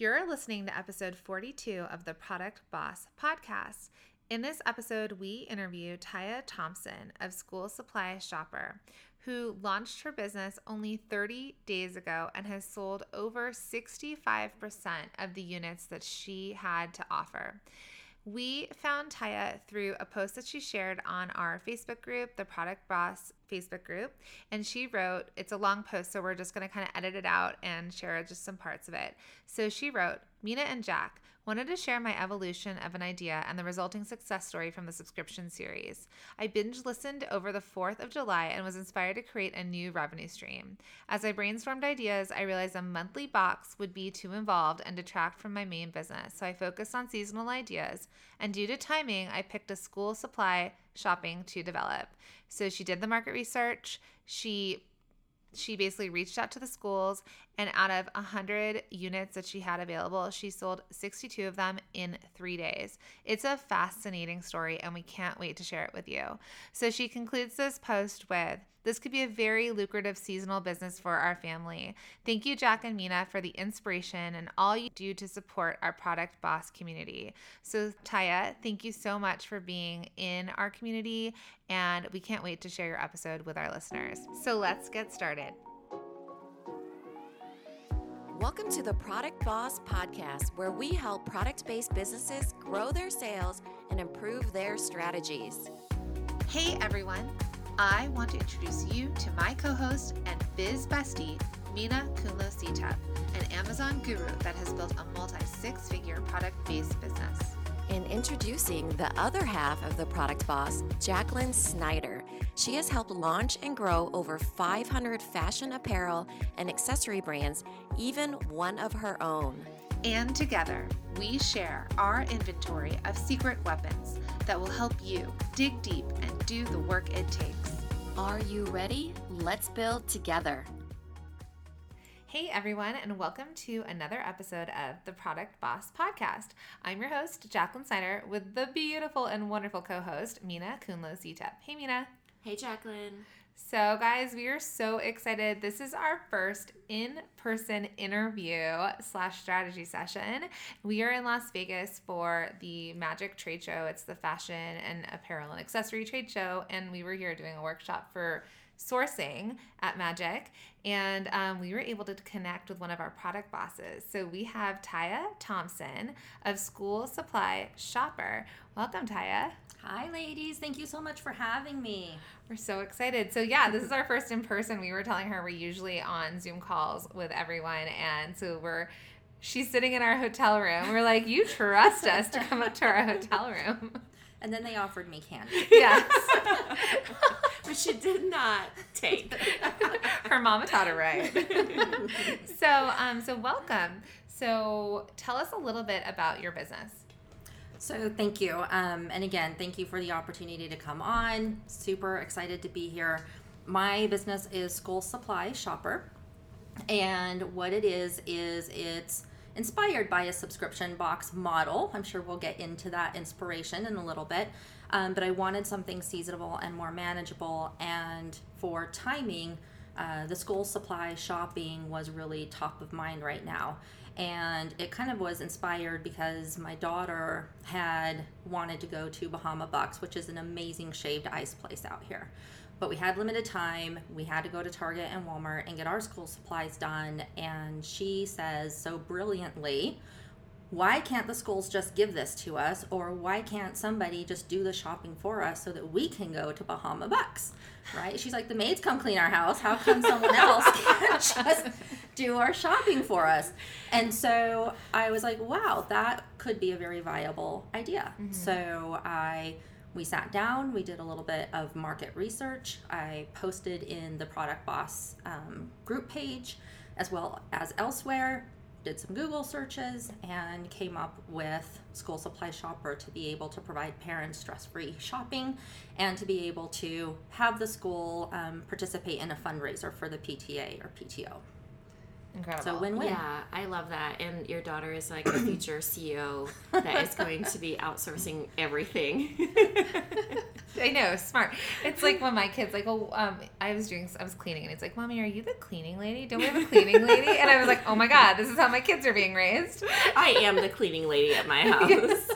You're listening to episode 42 of the Product Boss podcast. In this episode, we interview Taiya Thompson of School Supply Shopper, who launched her business only 30 days ago and has sold over 65% of the units that she had to offer. We found Taiya through a post that she shared on our Facebook group, the Product Boss Facebook group. And she wrote, it's a long post, so we're just going to kind of edit it out and share just some parts of it. So she wrote, Minna and Jack, wanted to share my evolution of an idea and the resulting success story from the subscription series. I binge listened over the 4th of July and was inspired to create a new revenue stream. As I brainstormed ideas, I realized a monthly box would be too involved and detract from my main business, so I focused on seasonal ideas. And due to timing, I picked a school supply shopping to develop. So she did the market research. She she basically reached out to the schools and out of 100 units that she had available she sold 62 of them in three days it's a fascinating story and we can't wait to share it with you so she concludes this post with this could be a very lucrative seasonal business for our family. Thank you, Jack and Minna, for the inspiration and all you do to support our Product Boss community. So, Taiya, thank you so much for being in our community, and we can't wait to share your episode with our listeners. So, let's get started. Welcome to the Product Boss Podcast, where we help product based businesses grow their sales and improve their strategies. Hey, everyone. I want to introduce you to my co host and biz bestie, Minna Khounlo-Sithep, an Amazon guru that has built a multi six figure product based business. And introducing the other half of the product boss, Jacqueline Snider. She has helped launch and grow over 500 fashion apparel and accessory brands, even one of her own. And together, we share our inventory of secret weapons that will help you dig deep and do the work it takes. Are you ready? Let's build together. Hey everyone, and welcome to another episode of the Product Boss Podcast. I'm your host, Jacqueline Snider, with the beautiful and wonderful co host, Minna Khounlo-Sithep. Hey Minna. Hey Jacqueline. So, guys, we are so excited. This is our first in person interview slash strategy session. We are in Las Vegas for the Magic Trade Show. It's the fashion and apparel and accessory trade show. And we were here doing a workshop for sourcing at Magic, and um, we were able to connect with one of our product bosses. So we have Taiya Thompson of School Supply Shopper. Welcome, Taiya. Hi, ladies. Thank you so much for having me. We're so excited. So, yeah, this is our first in person. We were telling her we're usually on Zoom calls with everyone. And so we're, she's sitting in our hotel room. We're like, you trust us to come up to our hotel room. And then they offered me candy. Yes. but she did not take. her mama taught her right. so, um, so welcome. So, tell us a little bit about your business. So thank you. Um, and again, thank you for the opportunity to come on. Super excited to be here. My business is School Supply Shopper. And what it is, is it's inspired by a subscription box model. I'm sure we'll get into that inspiration in a little bit. Um, but I wanted something seasonable and more manageable. And for timing, uh, the school supply shopping was really top of mind right now and it kind of was inspired because my daughter had wanted to go to Bahama Bucks, which is an amazing shaved ice place out here. But we had limited time. We had to go to Target and Walmart and get our school supplies done. And she says so brilliantly, why can't the schools just give this to us? Or why can't somebody just do the shopping for us so that we can go to bahama bucks right? She's like the maids come clean our house. How come someone else can't just do our shopping for us? And so i was like wow that could be a very viable idea. Mm-hmm. so i we sat down. We did a little bit of market research. I posted in the product boss um, group page as well as elsewhere did some Google searches and came up with School Supply Shopper to be able to provide parents stress free shopping and to be able to have the school um, participate in a fundraiser for the PTA or PTO. Incredible. So win win. Yeah, I love that. And your daughter is like a future CEO that is going to be outsourcing everything. I know, smart. It's like when my kids like, oh, um, I was doing, I was cleaning, and it's like, mommy, are you the cleaning lady? Don't we have a cleaning lady? And I was like, oh my god, this is how my kids are being raised. I am the cleaning lady at my house.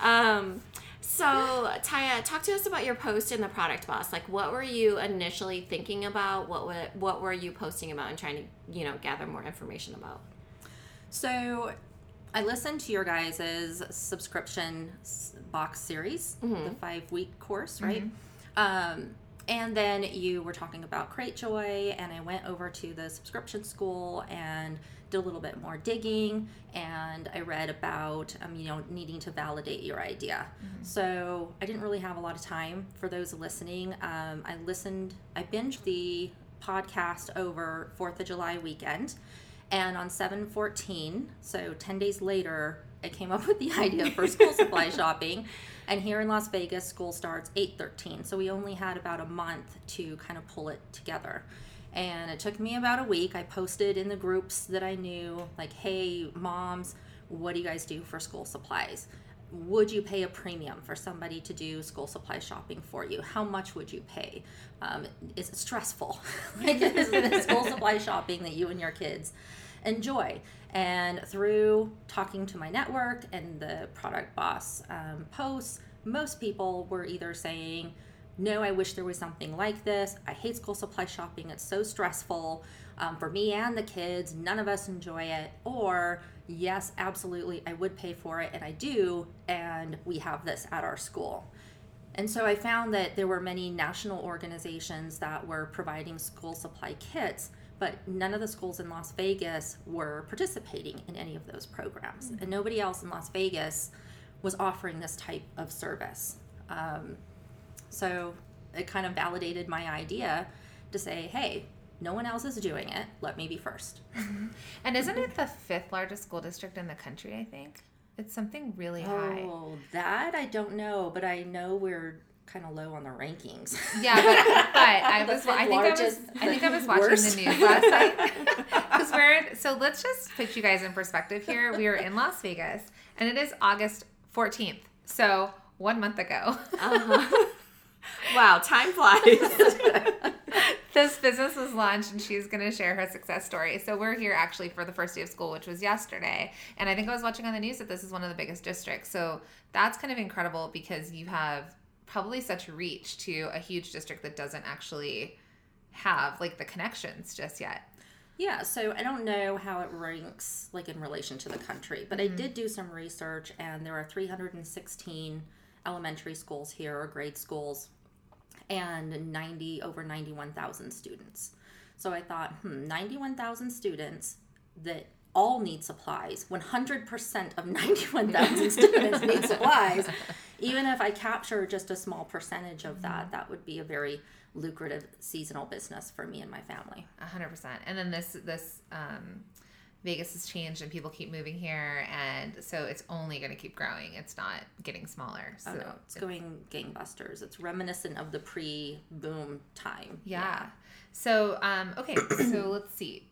Um, so, Taiya, talk to us about your post in the Product Boss. Like, what were you initially thinking about? What were, what were you posting about and trying to, you know, gather more information about? So I listened to your guys' subscription box series, Mm-hmm. the five week course, right? Um, and then you were talking about Cratejoy, and I went over to the subscription school and a little bit more digging, and I read about um, you know needing to validate your idea. So I didn't really have a lot of time for those listening. Um, I listened, I binged the podcast over Fourth of July weekend. And on 714, so 10 days later, I came up with the idea for school supply shopping. And here in Las Vegas, school starts 813. So we only had about a month to kind of pull it together. And it took me about a week. I posted in the groups that I knew, like, hey, moms, what do you guys do for school supplies? Would you pay a premium for somebody to do school supply shopping for you? How much would you pay? Um, is it stressful? like, is it school supply shopping that you and your kids enjoy? And through talking to my network and the product boss um, posts, most people were either saying, no, I wish there was something like this. I hate school supply shopping. It's so stressful um, for me and the kids. None of us enjoy it. Or, yes, absolutely, I would pay for it, and I do, and we have this at our school. And so I found that there were many national organizations that were providing school supply kits, but none of the schools in Las Vegas were participating in any of those programs. And nobody else in Las Vegas was offering this type of service. Um, so it kind of validated my idea to say, hey, no one else is doing it. Let me be first. And isn't it the fifth largest school district in the country? I think it's something really high. Oh, that I don't know, but I know we're kind of low on the rankings. Yeah, but, but I was I think I was I think I was watching worst. the news last night because we're so let's just put you guys in perspective here. We are in Las Vegas and it is August fourteenth, so one month ago. Uh-huh. Wow, time flies. this business was launched and she's going to share her success story. So we're here actually for the first day of school, which was yesterday. And I think I was watching on the news that this is one of the biggest districts. So that's kind of incredible because you have probably such reach to a huge district that doesn't actually have like the connections just yet. Yeah, so I don't know how it ranks like in relation to the country, but I mm-hmm. did do some research and there are 316 elementary schools here or grade schools and 90 over 91,000 students. So I thought, hmm, 91,000 students that all need supplies. 100% of 91,000 students need supplies. Even if I capture just a small percentage of that, that would be a very lucrative seasonal business for me and my family. A hundred percent. And then this this um, Vegas has changed and people keep moving here, and so it's only going to keep growing. It's not getting smaller. So Oh, no, it's going gangbusters. It's reminiscent of the pre-boom time. yeah. So um, okay, so let's see.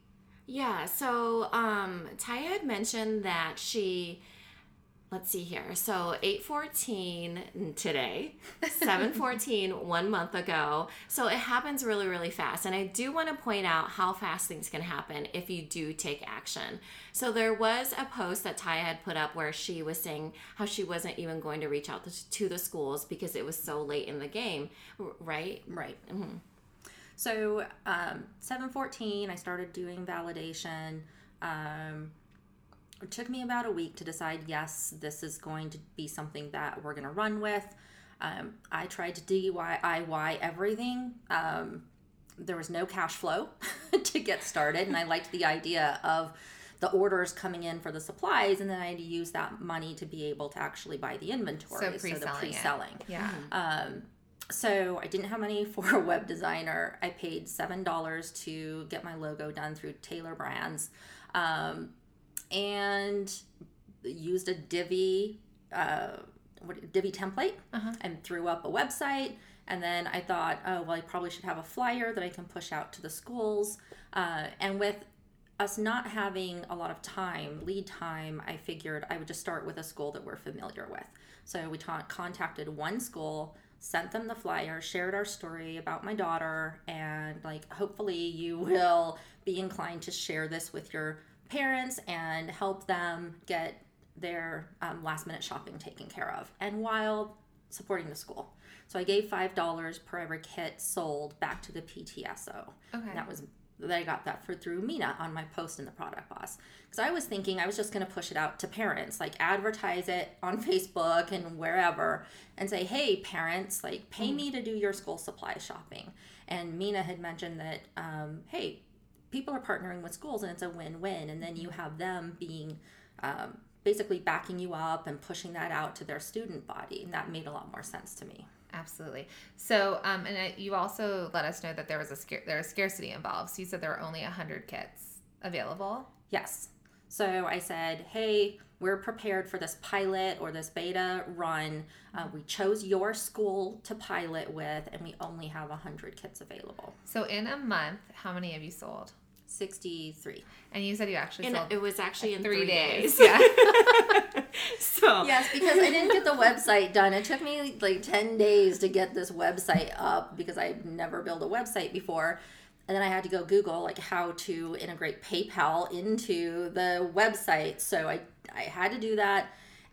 Yeah, so um Taiya had mentioned that she let's see here. So 814 today, 714 one month ago. So it happens really, really fast. And I do want to point out how fast things can happen if you do take action. So there was a post that Taiya had put up where she was saying how she wasn't even going to reach out to, the schools because it was so late in the game, right? Right. So um, 714, I started doing validation. Um, it took me about a week to decide, yes, this is going to be something that we're going to run with. Um, I tried to DIY everything. Um, there was no cash flow to get started, and I liked the idea of the orders coming in for the supplies, and then I had to use that money to be able to actually buy the inventory. So the pre-selling. it. pre-selling. Yeah. Um, so I didn't have money for a web designer. I paid seven dollars to get my logo done through Tailor Brands, um, and used a Divi uh, what, Divi template Uh-huh. and threw up a website. And then I thought, oh well, I probably should have a flyer that I can push out to the schools. Uh, and with us not having a lot of time, lead time, I figured I would just start with a school that we're familiar with. So we ta- contacted one school, sent them the flyer, shared our story about my daughter, and like, hopefully, you will be inclined to share this with your parents and help them get their um, last minute shopping taken care of. And while supporting the school. So I gave $5 per every kit sold back to the PTSO. Okay. And that was that I got that for through Minna on my post in the product boss. Because I was thinking I was just going to push it out to parents, like advertise it on Facebook and wherever, and say, "Hey, parents, like pay me to do your school supply shopping." And Minna had mentioned that, um, hey, people are partnering with schools, and it's a win-win. And then you have them being um, basically backing you up and pushing that out to their student body, and that made a lot more sense to me. Absolutely. So, um, and it, you also let us know that there was a scare, there was scarcity involved. So you said there were only hundred kits available. Yes. So I said, hey, we're prepared for this pilot or this beta run. Uh, we chose your school to pilot with, and we only have 100 kits available. So in a month, how many have you sold? 63. And you said you actually And sold it was actually in three, three, days. days. Yeah. so Yes, because I didn't get the website done. It took me like 10 days to get this website up because I've never built a website before. And then I had to go Google like how to integrate PayPal into the website. So I, I had to do that.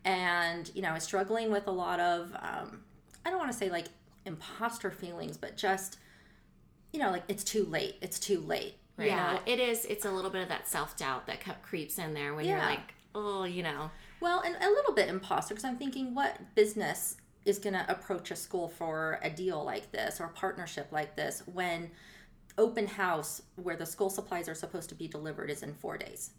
And, you know, I was struggling with a lot of, um, I don't want to say like imposter feelings, but just, you know, like it's too late. It's too late. You yeah, know? it is. It's a little bit of that self doubt that creeps in there when you're like, oh, you know, Well, and a little bit imposter because I'm thinking, what business is going to approach a school for a deal like this or a partnership like this when open house where the school supplies are supposed to be delivered is in four days?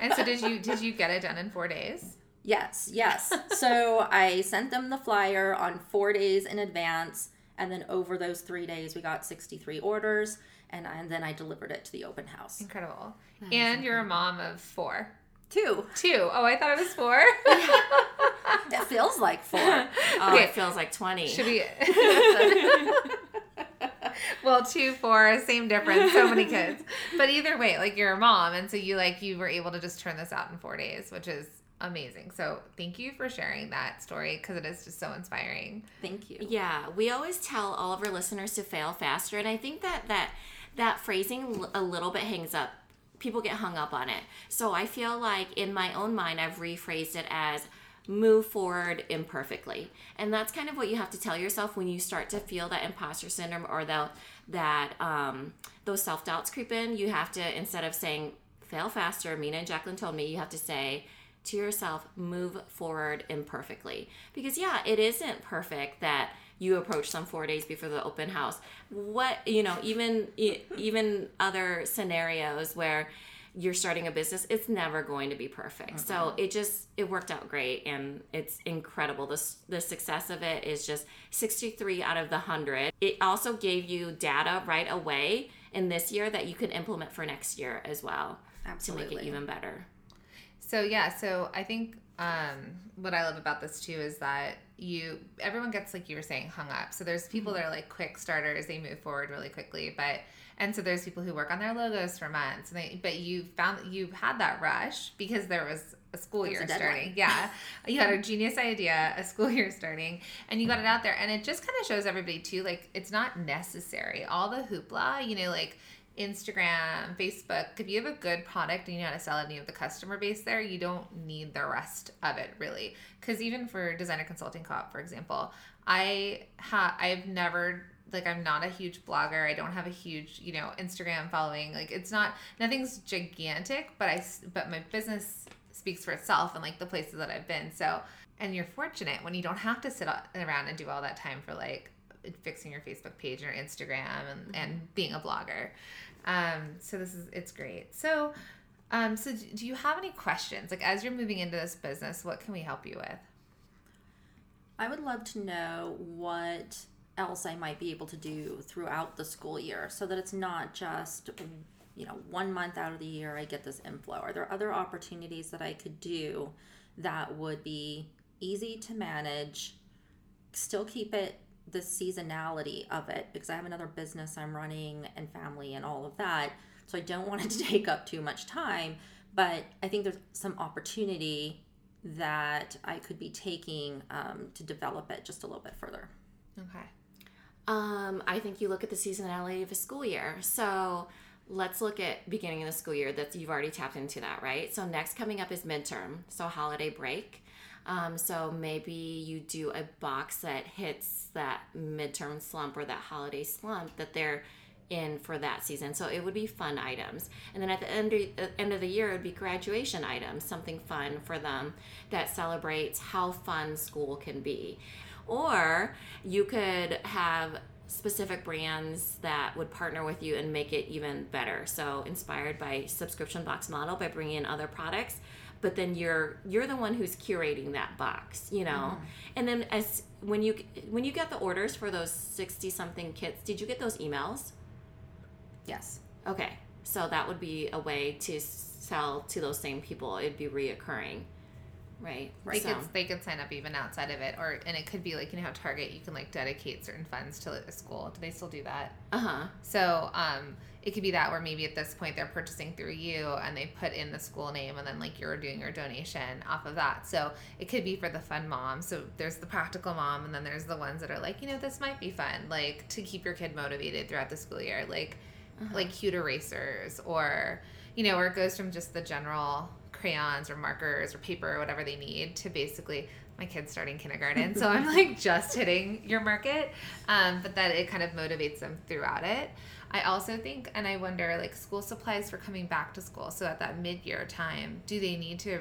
and so did you did you get it done in four days? yes, yes. so I sent them the flyer on four days in advance. And then over those three days, we got 63 orders. And, I, and then I delivered it to the open house. Incredible. And you're a mom of four. Two. Two. Oh, I thought it was four. It feels like four. oh, Okay. it feels like 20. Should we? well, two, four, same difference. So many kids. But either way, like you're a mom, and so you like you were able to just turn this out in four days, which is amazing. So thank you for sharing that story because it is just so inspiring. Thank you. Yeah, we always tell all of our listeners to fail faster, and I think that that that phrasing a little bit hangs up. People get hung up on it. So I feel like in my own mind, I've rephrased it as move forward imperfectly, and that's kind of what you have to tell yourself when you start to feel that imposter syndrome or that that um, those self doubts creep in. You have to instead of saying fail faster, Minna and Jacqueline told me you have to say to yourself, move forward imperfectly. Because, yeah, it isn't perfect that you approach them four days before the open house. What, you know, even even other scenarios where you're starting a business, it's never going to be perfect. So it just, it worked out great and it's incredible. The, the success of it is just 63 out of the 100. It also gave you data right away in this year that you can implement for next year as well to make it even better. So yeah, so I think um, what I love about this too is that you everyone gets like you were saying hung up. So there's people that are like quick starters; they move forward really quickly. But and so there's people who work on their logos for months. And they but you found you had that rush because there was a school year a starting. Yeah, you had a genius idea, a school year starting, and you got it out there. And it just kind of shows everybody too, like it's not necessary. All the hoopla, you know, like Instagram, Facebook, if you have a good product and you know how to sell it and you have the customer base there, you don't need the rest of it really. Because even for designer consulting co-op, for example, I ha I've never like I'm not a huge blogger. I don't have a huge you know Instagram following. Like it's not nothing's gigantic, but I but my business speaks for itself and like the places that I've been. So and you're fortunate when you don't have to sit around and do all that time for like fixing your Facebook page or Instagram and, and being a blogger. Um, so this is it's great. So um, so do you have any questions? Like as you're moving into this business, what can we help you with? I would love to know what else I might be able to do throughout the school year so that it's not just, you know, one month out of the year I get this inflow. Are there other opportunities that I could do that would be easy to manage, still keep it the seasonality of it because I have another business I'm running and family and all of that. So I don't want it to take up too much time, but I think there's some opportunity that I could be taking um, to develop it just a little bit further. Okay. Um, I think you look at the seasonality of a school year. So let's look at beginning of the school year that you've already tapped into that, right? So next coming up is midterm, so holiday break. Um, so maybe you do a box that hits that midterm slump or that holiday slump that they're in for that season. So it would be fun items. And then at the end of, uh, end of the year, it would be graduation items, something fun for them that celebrates how fun school can be. Or you could have specific brands that would partner with you and make it even better. So inspired by subscription box model by bringing in other products, but then you're you're the one who's curating that box, you know. Mm-hmm. And then as when you when you get the orders for those 60 something kits, did you get those emails? Yes. Okay. So that would be a way to sell to those same people. It'd be reoccurring. Right. They so. could they could sign up even outside of it, or and it could be like you know how Target you can like dedicate certain funds to a school. Do they still do that? Uh huh. So um, it could be that where maybe at this point they're purchasing through you and they put in the school name and then like you're doing your donation off of that. So it could be for the fun mom. So there's the practical mom and then there's the ones that are like you know this might be fun like to keep your kid motivated throughout the school year like uh-huh. like cute erasers or you know where it goes from just the general crayons or markers or paper or whatever they need to basically my kid's starting kindergarten so i'm like just hitting your market um, but that it kind of motivates them throughout it i also think and i wonder like school supplies for coming back to school so at that mid-year time do they need to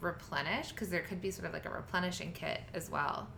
replenish because there could be sort of like a replenishing kit as well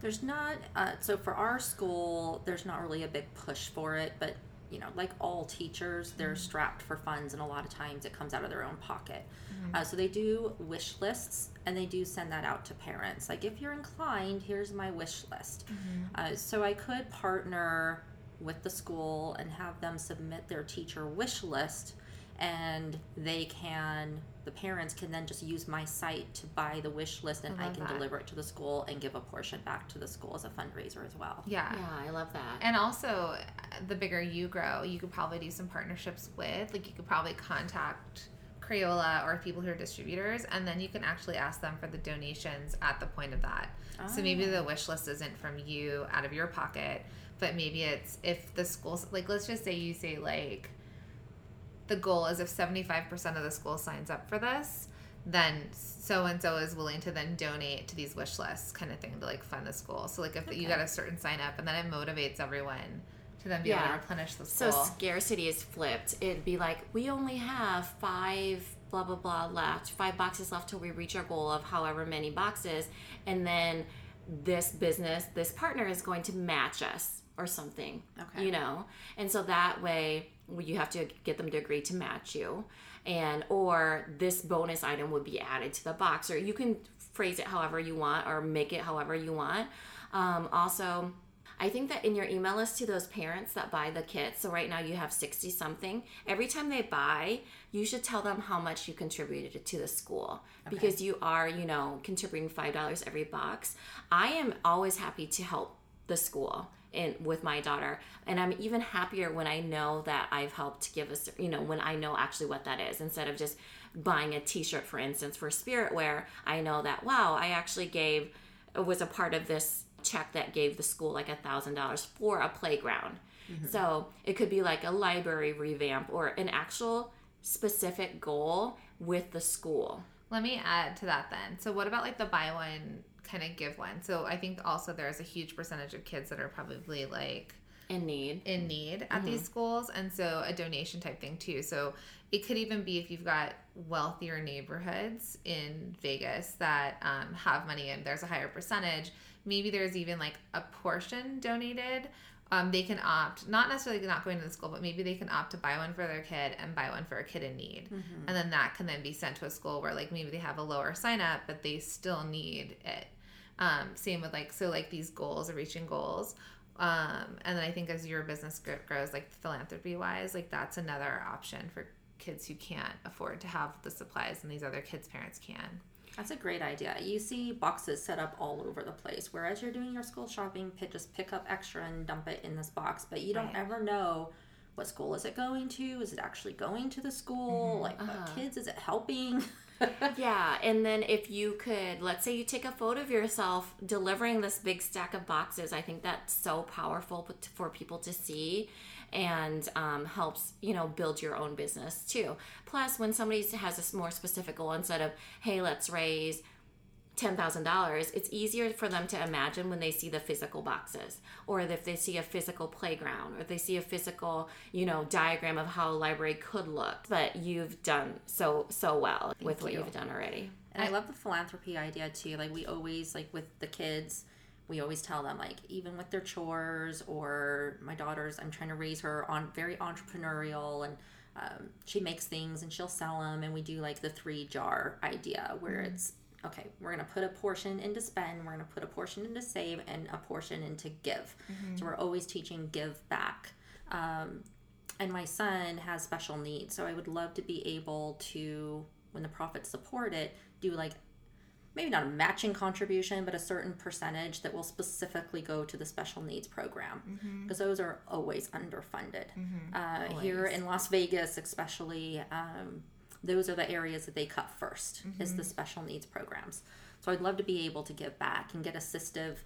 there's not uh, so for our school there's not really a big push for it but you know, like all teachers, they're mm-hmm. strapped for funds, and a lot of times it comes out of their own pocket. Mm-hmm. Uh, so they do wish lists, and they do send that out to parents. Like, if you're inclined, here's my wish list. Mm-hmm. Uh, so I could partner with the school and have them submit their teacher wish list and they can the parents can then just use my site to buy the wish list and I, I can that. deliver it to the school and give a portion back to the school as a fundraiser as well. Yeah. Yeah, I love that. And also the bigger you grow, you could probably do some partnerships with like you could probably contact Crayola or people who are distributors and then you can actually ask them for the donations at the point of that. Oh. So maybe oh. the oh. wish list isn't from you out of your pocket, but maybe it's if the schools like let's just say you say like the goal is if 75% of the school signs up for this, then so and so is willing to then donate to these wish lists kind of thing to like fund the school. So like if okay. you got a certain sign up and then it motivates everyone to then be yeah. able to replenish the school. So scarcity is flipped. It'd be like we only have five blah blah blah left, five boxes left till we reach our goal of however many boxes, and then this business, this partner is going to match us or something. Okay. You know? And so that way you have to get them to agree to match you and or this bonus item would be added to the box or you can phrase it however you want or make it however you want um, also I think that in your email list to those parents that buy the kit, so right now you have 60 something, every time they buy, you should tell them how much you contributed to the school okay. because you are, you know, contributing $5 every box. I am always happy to help the school in with my daughter. And i'm even happier when i know that i've helped give us you know when i know actually what that is. Instead of just buying a t-shirt for instance for spirit wear i know that wow i actually gave was a part of this check that gave the school like a thousand dollars for a playground. Mm-hmm. so it could be like a library revamp or an actual specific goal with the school. Let me add to that then. So what about like the buy one kind of give one. So I think also there's a huge percentage of kids that are probably like in need in need at mm-hmm. these schools and so a donation type thing too so it could even be if you've got wealthier neighborhoods in vegas that um, have money and there's a higher percentage maybe there's even like a portion donated um, they can opt not necessarily not going to the school but maybe they can opt to buy one for their kid and buy one for a kid in need mm-hmm. and then that can then be sent to a school where like maybe they have a lower sign up but they still need it um, same with like so like these goals reaching goals. Um, and then I think as your business grows, like philanthropy wise, like that's another option for kids who can't afford to have the supplies and these other kids' parents can. That's a great idea. You see boxes set up all over the place. Whereas you're doing your school shopping, just pick up extra and dump it in this box. But you don't right. ever know what school is it going to? Is it actually going to the school? Like, what kids is it helping? yeah, and then if you could, let's say you take a photo of yourself delivering this big stack of boxes, I think that's so powerful for people to see and um, helps you know build your own business too. Plus, when somebody has a more specific goal instead of hey, let's raise $10,000, it's easier for them to imagine when they see the physical boxes or if they see a physical playground or they see a physical, you know, diagram of how a library could look. But you've done so so well with what you. you've done already. And I love the philanthropy idea too. Like we always like with the kids, we always tell them like even with their chores or my daughter's, I'm trying to raise her on very entrepreneurial and um, she makes things and she'll sell them and we do like the three jar idea where it's okay we're gonna put a portion into spend we're gonna put a portion into save and a portion into give. So we're always teaching give back. Um, and my son has special needs so i would love to be able to when the profits support it do like maybe not a matching contribution but a certain percentage that will specifically go to the special needs program. Because those are always underfunded. Uh, here in las vegas especially um, those are the areas that they cut 1st is the mm-hmm. special needs programs so i'd love to be able to give back and get assistive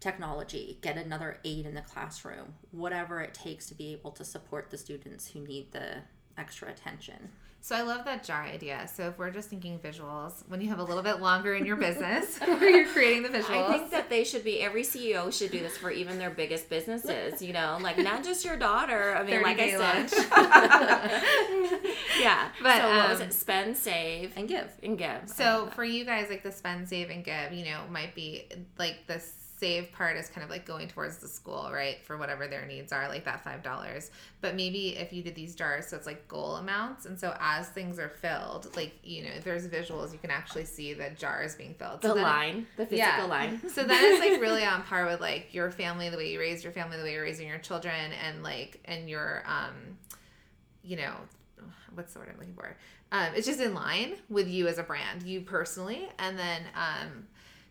technology get another aid in the classroom whatever it takes to be able to support the students who need the extra attention So I love that jar idea. So if we're just thinking visuals, when you have a little bit longer in your business, where you're creating the visuals. I think that they should be every CEO should do this for even their biggest businesses, you know, like not just your daughter. I mean, like I said. yeah. But, so what was um, it? Spend, save, and give and give. So for you guys, like the spend, save, and give, you know, might be like the save part is kind of like going towards the school, right? For whatever their needs are, like that five dollars. But maybe if you did these jars, so it's like goal amounts, and so as things are filled, like you know, if there's visuals, you can actually see the jars being filled. the then- line, the physical line. so that is like really on par with like your family, the way you raise your family, the way you're raising your children, and like and your um, you know, what's the word I'm looking for? Um, it's just in line with you as a brand, you personally, and then um,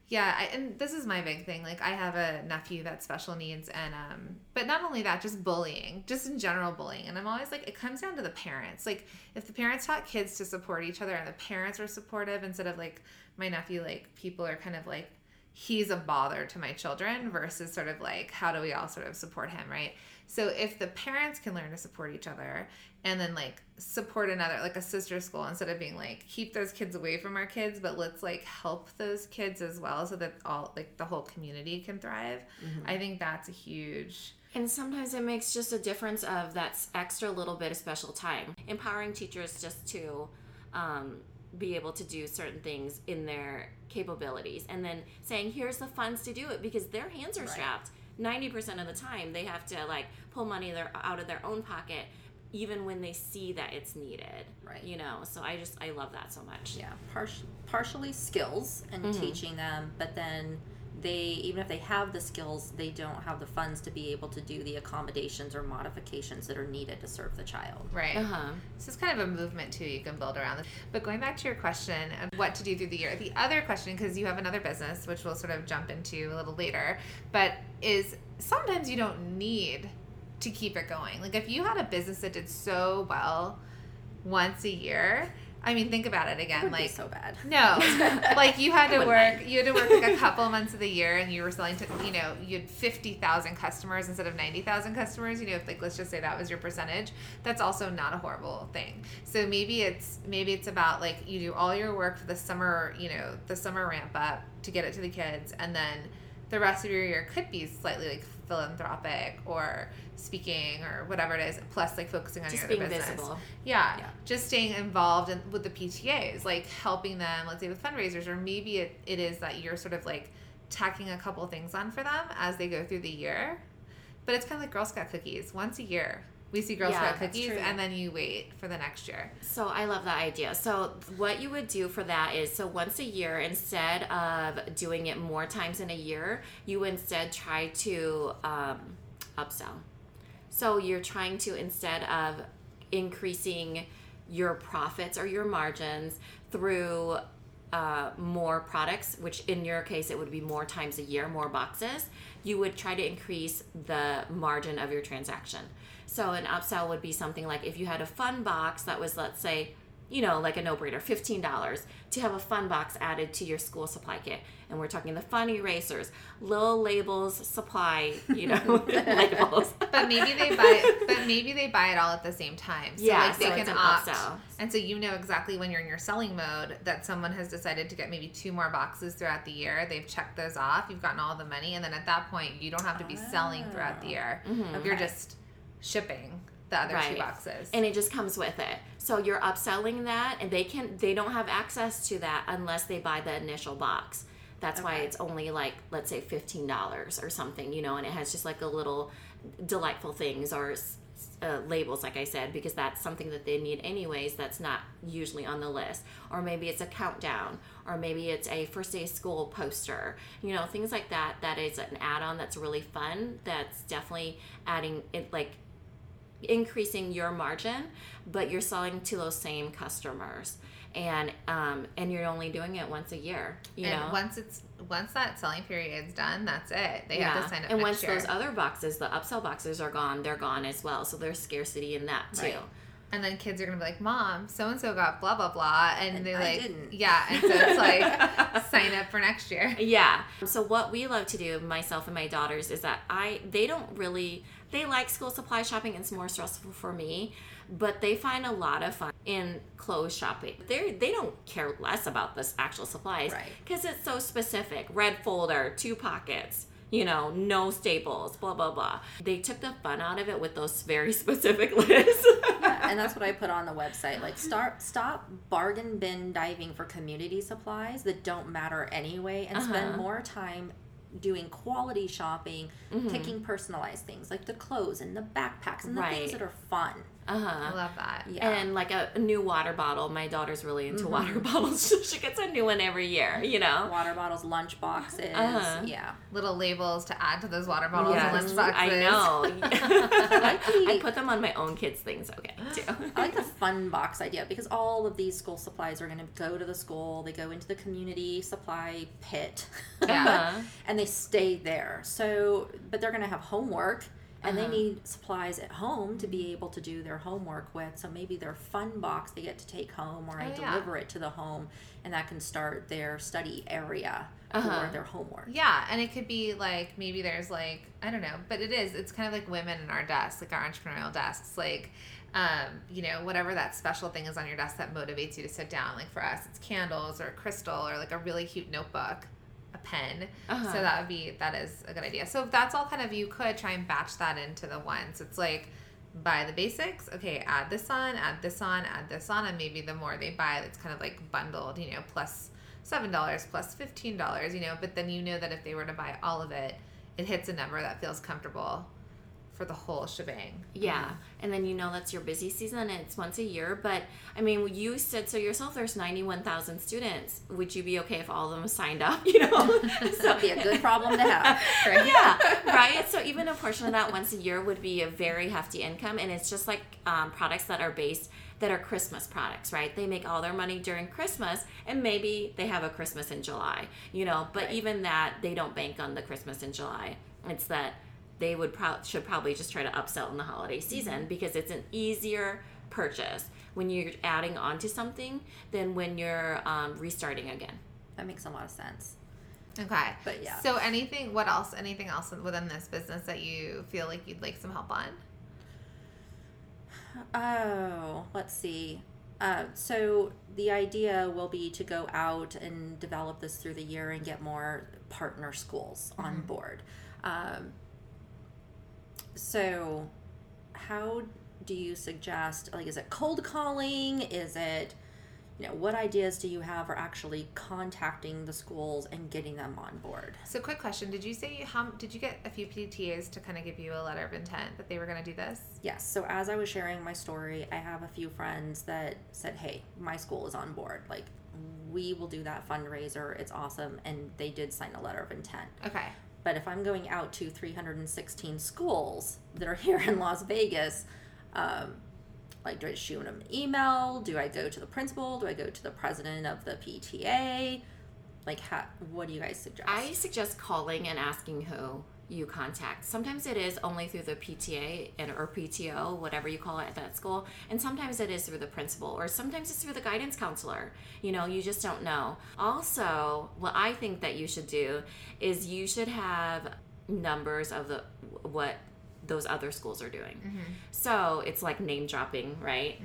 yeah, I, and this is my big thing. Like I have a nephew that's special needs, and um, but not only that, just bullying, just in general bullying. And I'm always like, it comes down to the parents. Like if the parents taught kids to support each other, and the parents are supportive, instead of like my nephew, like people are kind of like he's a bother to my children versus sort of like how do we all sort of support him right so if the parents can learn to support each other and then like support another like a sister school instead of being like keep those kids away from our kids but let's like help those kids as well so that all like the whole community can thrive i think that's a huge And sometimes it makes just a difference of that extra little bit of special time. Empowering teachers just to um, be able to do certain things in their capabilities and then saying, here's the funds to do it because their hands are strapped. 90% of the time, they have to like pull money their, out of their own pocket even when they see that it's needed. Right. You know, so I just, I love that so much. yeah par- partially skills and mm-hmm. teaching them but then they even if they have the skills they don't have the funds to be able to do the accommodations or modifications that are needed to serve the child right Uh huh. This is kind of a movement too you can build around this. But going back to your question of what to do through the year, the other question, because you have another business, which we'll sort of jump into a little later, but is sometimes you don't need to keep it going. Like if you had a business that did so well once a year, I mean, think about it again. be like so bad no, like you had to work. You had to work like a couple months of the year, and you were selling to you know you had fifty thousand customers instead of ninety thousand customers. You know, if like let's just say that was your percentage, that's also not a horrible thing. So maybe it's maybe it's about like you do all your work for the summer, you know, the summer ramp up to get it to the kids, and then the rest of your year could be slightly like philanthropic or speaking or whatever it is, plus like focusing on Just your other being business. visible. Yeah, Yeah. just staying involved in, with the PTAs, like helping them, let's say with fundraisers, or maybe it, it is that you're sort of like tacking a couple things on for them as they go through the year. But it's kind of like Girl Scout cookies. Once a year, we see Girl Yeah, Scout cookies, true. and then you wait for the next year. So I love that idea. So what you would do for that is so once a year instead of doing it more times in a year, you instead try to um, upsell. So you're trying to instead of increasing your profits or your margins through uh, more products, which in your case it would be more times a year, more boxes, you would try to increase the margin of your transaction. So an upsell would be something like if you had a fun box that was, let's say, you know, like a no brainer, $15 to have a fun box added to your school supply kit. And we're talking the fun erasers, little labels, supply, you know, labels. But maybe they buy but maybe they buy it all at the same time. So Yeah, like they so can opt. upsell. And so you know exactly when you're in your selling mode that someone has decided to get maybe two more boxes throughout the year. They've checked those off. You've gotten all the money, and then at that point, you don't have to be selling throughout the oh. year. Mm-hmm. You're just shipping the other two Mm-hmm. Boxes. and it just comes with it so you're upselling that and they can they don't have access to that unless they buy the initial box that's why it's only like let's say $15 or something you know and it has just like a little delightful things or uh, labels like i said because that's something that they need anyways that's not usually on the list or maybe it's a countdown or maybe it's a first day of school poster you know things like that that is an add-on that's really fun that's definitely adding it like increasing your margin, but you're selling to those same customers, and um, and you're only doing it once a year. You and know. once it's once that selling period is done, that's it. They have to sign up and next once year. those other boxes, the upsell boxes are gone, they're gone as well. So there's scarcity in that too. Right. and then kids are gonna be like, "Mom, so and so got blah blah blah," and, And they're I like, didn't. "Yeah," and so it's like, sign up for next year. Yeah. So what we love to do, myself and my daughters, is that I they don't really they like school supply shopping. It's more stressful for me, but they find a lot of fun in clothes shopping. They they don't care less about this actual supplies Right. because it's so specific. Red folder, two pockets. You know, no staples, blah blah blah. They took the fun out of it with those very specific lists. Yeah, and that's what I put on the website. Like, start stop bargain bin diving for community supplies that don't matter anyway, and spend Uh-huh. more time doing quality shopping, Mm-hmm. picking personalized things like the clothes and the backpacks and the Right. things that are fun. Uh huh. I love that. Yeah. and like a, a new water bottle. My daughter's really into Mm-hmm. water bottles. she gets a new one every year, you know. Water bottles, lunch boxes. Uh-huh. Yeah. Little labels to add to those water bottles Yes, and lunch boxes. I know. I put them on my own kids' things, okay, too. I like the fun box idea because all of these school supplies are going to go to the school. They go into the community supply pit, Yeah. Uh-huh. and they stay there. So, but they're going to have homework, and Uh-huh. they need supplies at home to be able to do their homework with. So maybe their fun box they get to take home, or I Oh, yeah. deliver it to the home, and that can start their study area Uh-huh. for their homework. Yeah, and it could be like maybe there's like I don't know, but it is. It's kind of like women in our desks, like our entrepreneurial desks, like um, you know whatever that special thing is on your desk that motivates you to sit down. Like for us, it's candles or crystal or like a really cute notebook, a pen. Uh-huh. So that would be that is a good idea. So that's all kind of you could try and batch that into the ones. It's like buy the basics. Okay, add this on, add this on, add this on, and maybe the more they buy, it's kind of like bundled. You know, plus seven dollars, plus fifteen dollars. You know, but then you know that if they were to buy all of it, it hits a number that feels comfortable for the whole shebang. Yeah, and then you know that's your busy season it's once a year. But I mean, you said so yourself. There's 91,000 students. Would you be okay if all of them signed up? You know, so That'd be a good problem to have. Right? yeah, right. So even a portion of that once a year would be a very hefty income, and it's just like um, products that are based that are Christmas products, right? They make all their money during Christmas, and maybe they have a Christmas in July, you know. But Right. even that, they don't bank on the Christmas in July. It's that they would pro- should probably just try to upsell in the holiday season because it's an easier purchase when you're adding on to something than when you're um, restarting again. That makes a lot of sense. Okay. But yeah. So anything? What else? Anything else within this business that you feel like you'd like some help on? Oh, let's see. Uh, so the idea will be to go out and develop this through the year and get more partner schools on board. Um, so, how do you suggest? Like, is it cold calling? Is it, you know, what ideas do you have for actually contacting the schools and getting them on board? So, quick question: Did you say how did you get a few PTAs to kind of give you a letter of intent that they were going to do this? Yes. So as I was sharing my story, I have a few friends that said, "Hey, my school is on board. Like, we will do that fundraiser. It's awesome." And they did sign a letter of intent. Okay. But if I'm going out to 316 schools that are here in Las Vegas, um, like do I shoot them an email? Do I go to the principal? Do I go to the president of the PTA? Like, how, what do you guys suggest? I suggest calling and asking who you contact. Sometimes it is only through the PTA and or PTO, whatever you call it at that school, and sometimes it is through the principal, or sometimes it's through the guidance counselor. You know, you just don't know. Also, what I think that you should do is you should have numbers of the what those other schools are doing. Mm-hmm. So it's like name dropping, right?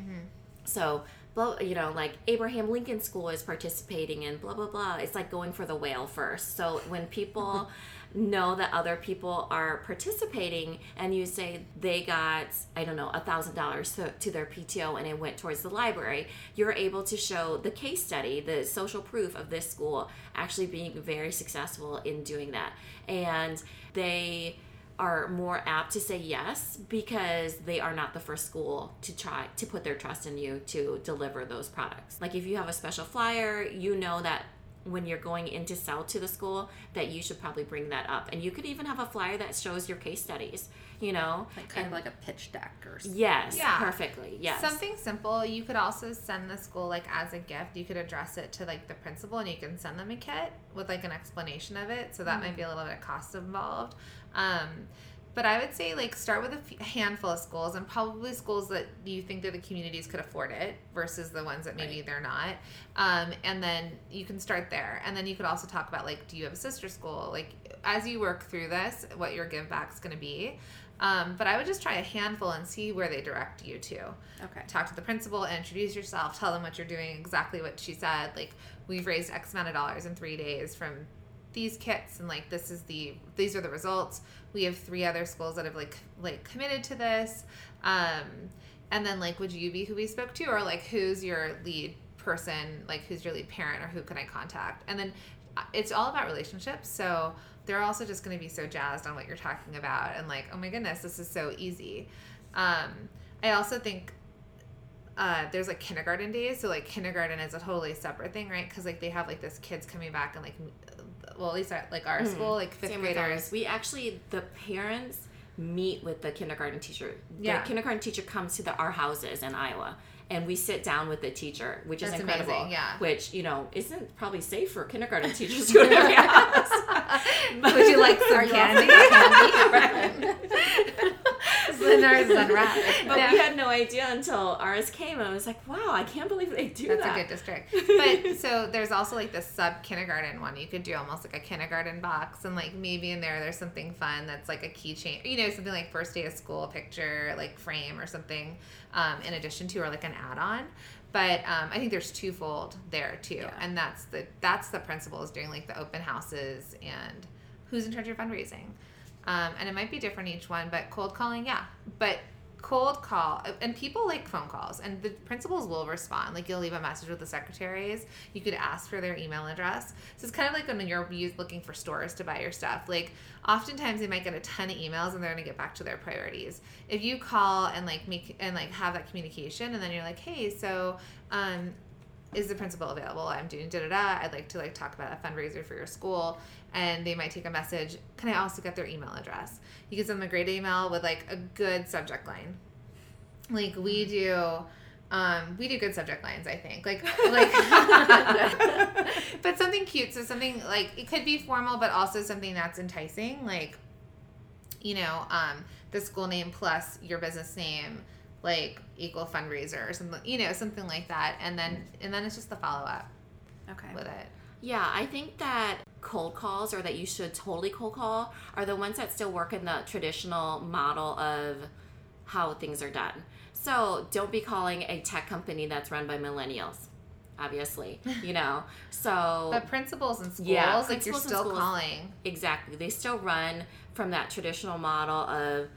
So, blah, you know, like Abraham Lincoln School is participating in blah, blah, blah. It's like going for the whale first. So when people know that other people are participating and you say they got, I don't know, a thousand dollars to their PTO and it went towards the library, you're able to show the case study, the social proof of this school actually being very successful in doing that. And they are more apt to say yes because they are not the first school to try to put their trust in you to deliver those products. Like if you have a special flyer, you know that when you're going in to sell to the school that you should probably bring that up. And you could even have a flyer that shows your case studies, you know? like kind of like a pitch deck or something. Yes, Yeah. perfectly. Yes. Something simple. You could also send the school like as a gift. You could address it to like the principal, and you can send them a kit with like an explanation of it. So that might be a little bit of cost involved. Um, but I would say like start with a handful of schools, and probably schools that you think that the communities could afford it versus the ones that maybe they're not. Um, and then you can start there, and then you could also talk about like, do you have a sister school? Like as you work through this, what your give back is going to be. Um, but I would just try a handful and see where they direct you to Okay. talk to the principal, introduce yourself, tell them what you're doing, exactly what she said. Like, we've raised X amount of dollars in three days from these kits, and like this is the these are the results. We have three other schools that have like like committed to this. Um, and then like, would you be who we spoke to, or like who's your lead person, like who's your lead parent, or who can I contact? And then uh, it's all about relationships. So they're also just going to be so jazzed on what you're talking about, and like, oh my goodness, this is so easy. Um, I also think uh, there's like kindergarten days, so like kindergarten is a totally separate thing, right? Because like they have like this kids coming back and like, well at least at like our hmm. school, like fifth Same graders. We actually the parents meet with the kindergarten teacher. Yeah. The kindergarten teacher comes to the our houses in Iowa. And we sit down with the teacher, which That's is incredible. amazing, yeah. Which you know isn't probably safe for kindergarten teachers to go to every house. Would you like some you candy? then ours is unwrapped. But No. we had no idea until ours came, I was like, "Wow, I can't believe they do That's that." a good district. But so there's also like the sub kindergarten one. You could do almost like a kindergarten box, and like maybe in there there's something fun that's like a keychain, you know, something like first day of school picture, like frame or something, um, in addition to or like an add-on. But um, I think there's twofold there too, Yeah. and that's the that's the principal is doing like the open houses and who's in charge of fundraising. Um, and it might be different each one, but cold calling, yeah. But cold call, and people like phone calls, and the principals will respond. Like you'll leave a message with the secretaries. You could ask for their email address. So it's kind of like when you're looking for stores to buy your stuff. Like oftentimes they might get a ton of emails, and they're gonna get back to their priorities. If you call and like make and like have that communication, and then you're like, hey, so um, is the principal available? I'm doing da da da. I'd like to like talk about a fundraiser for your school, and they might take a message. Can I also get their email address? You can send them a great email with like a good subject line. Like we do, um, we do good subject lines. I think like like, but something cute. So something like it could be formal, but also something that's enticing. Like, you know, um, the school name plus your business name like equal fundraiser or something you know something like that and then and then it's just the follow-up Okay. with it Yeah, I think that cold calls or that you should totally cold call are the ones that still work in the traditional model of how things are done. So don't be calling a tech company that's run by millennials, obviously, you know. So the principals in schools Yeah, like you're still schools. calling Exactly. They still run from that traditional model of,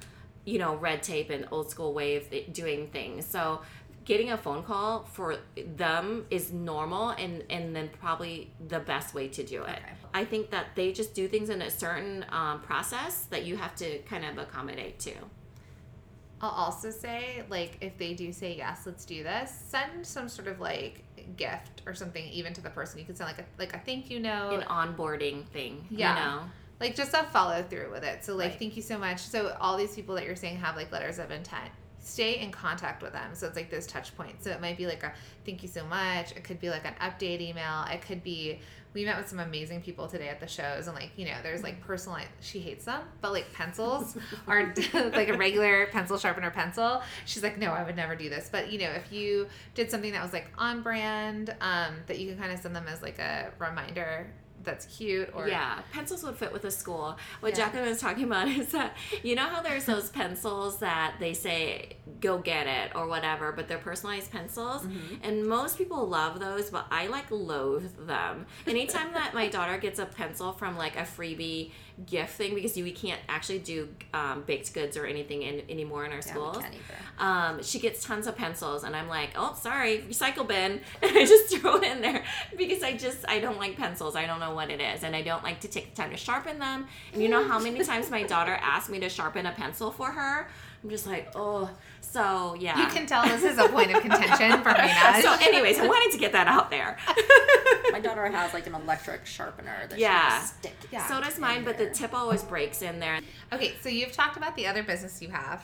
you know, red tape and old school way of doing things. So getting a phone call for them is normal and, and then probably the best way to do it. Okay. I think that they just do things in a certain um, process that you have to kind of accommodate to. i'll also say like if they do say yes let's do this send some sort of like gift or something even to the person you could send like a like a thank you note An onboarding thing, Yeah. you know? Like just a follow through with it so like Right. thank you so much so all these people that you're saying have like letters of intent stay in contact with them. So it's like those touch points. So it might be like a thank you so much. It could be like an update email. It could be we met with some amazing people today at the shows and like you know there's like personal she hates them but like pencils are like a regular pencil sharpener pencil she's like no i would never do this but you know if you did something that was like on brand um, that you can kind of send them as like a reminder that's cute or yeah pencils would fit with a school what Yeah. jacqueline was talking about is that you know how there's those pencils that they say go get it or whatever but they're personalized pencils Mm-hmm. and most people love those but i like loathe them anytime that my daughter gets a pencil from like a freebie gift thing because you, we can't actually do um, baked goods or anything in, anymore in our Yeah, schools we can't either. um, she gets tons of pencils and i'm like oh sorry recycle bin. And i just throw it in there because i just i don't like pencils. I don't know what it is and i don't like to take the time to sharpen them. And you know how many times my daughter asked me to sharpen a pencil for her i'm just like oh so yeah you can tell this is a point of contention for Minna. so anyways i wanted to get that out there My daughter has like an electric sharpener that Yeah. she stick. Yeah. so does mine but the tip always breaks in there Okay, so you've talked about the other business you have.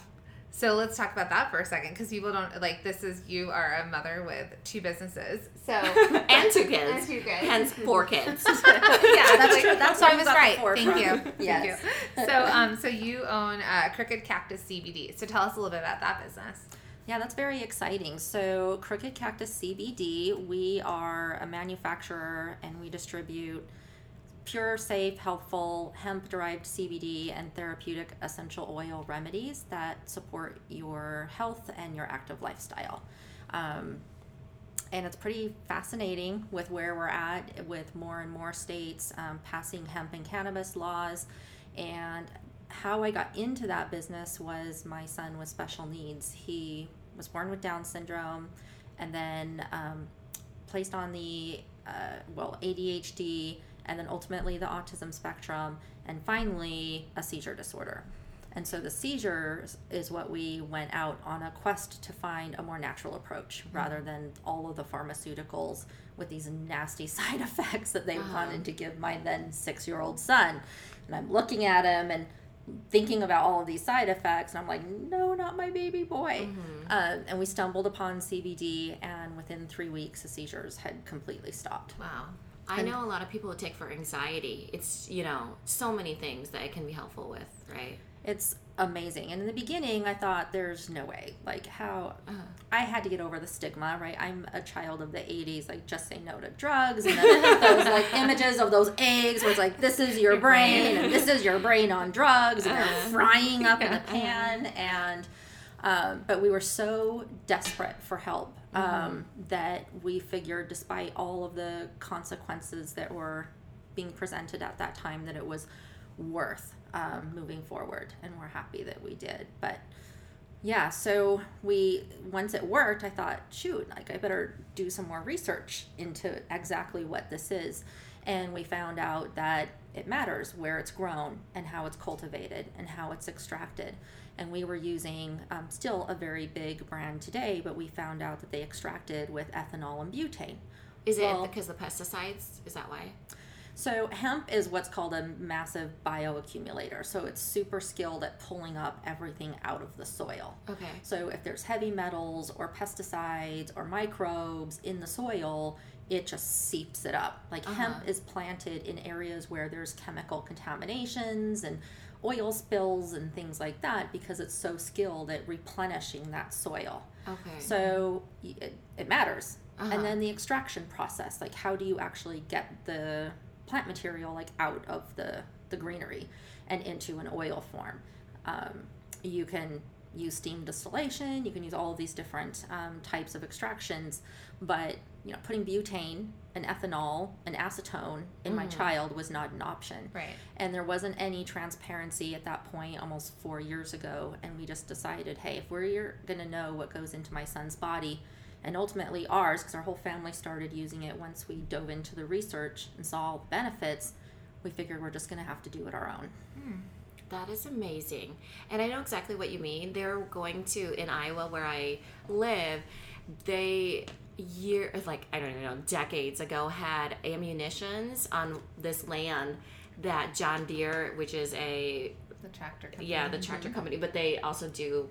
So let's talk about that for a second because people don't like this is you are a mother with two businesses. So and two kids And two kids. hence four kids yeah, That's like- That's so I was was at the right. Thank you. Yes. Thank you. So um so you own uh, Crooked Cactus CBD. So tell us a little bit about that business. Yeah, that's very exciting. So, Crooked Cactus CBD, we are a manufacturer and we distribute pure, safe, healthful hemp derived CBD and therapeutic essential oil remedies that support your health and your active lifestyle. Um, and it's pretty fascinating with where we're at with more and more states um, passing hemp and cannabis laws and how i got into that business was my son with special needs he was born with down syndrome and then um, placed on the uh, well adhd and then ultimately the autism spectrum and finally a seizure disorder and so the seizures is what we went out on a quest to find a more natural approach mm-hmm. rather than all of the pharmaceuticals with these nasty side effects that they wanted uh-huh. to give my then six year old son. And I'm looking at him and thinking about all of these side effects, and I'm like, no, not my baby boy. Uh, and we stumbled upon CBD, and within three weeks, the seizures had completely stopped. Wow. I know a lot of people would take for anxiety. It's, you know, so many things that it can be helpful with, right? It's amazing. And in the beginning, I thought there's no way. Like, how I had to get over the stigma, right? I'm a child of the 80s, like, just say no to drugs. And then those, like, images of those eggs where it's like, this is your, brain, and this is your brain on drugs, and they're frying up in a pan. And, um, but we were so desperate for help um, that we figured, despite all of the consequences that were being presented at that time, that it was worth um, moving forward. And we're happy that we did. But yeah, so we once it worked, I thought, shoot, like I better do some more research into exactly what this is. And we found out that it matters where it's grown and how it's cultivated and how it's extracted. And we were using um, still a very big brand today, but we found out that they extracted with ethanol and butane. Is Well- it because the pesticides? Is that why? So hemp is what's called a massive bioaccumulator. So it's super skilled at pulling up everything out of the soil. Okay. So if there's heavy metals or pesticides or microbes in the soil, it just seeps it up. Like hemp is planted in areas where there's chemical contaminations and oil spills and things like that because it's so skilled at replenishing that soil. Okay. So it, it matters. Uh-huh. And then the extraction process, like how do you actually get the plant material like out of the the greenery and into an oil form? Um, you can use steam distillation. You can use all of these different um, types of extractions, but you know, putting butane and ethanol an acetone in my mm-hmm. child was not an option Right. and there wasn't any transparency at that point almost four years ago and we just decided hey if we're going to know what goes into my son's body and ultimately ours because our whole family started using it once we dove into the research and saw all the benefits we figured we're just going to have to do it our own hmm. That is amazing. And I know exactly what you mean. They're going to in Iowa where I live, they year like I don't even know, decades ago had ammunitions on this land that John Deere, which is a The tractor company. yeah, the tractor company, but they also do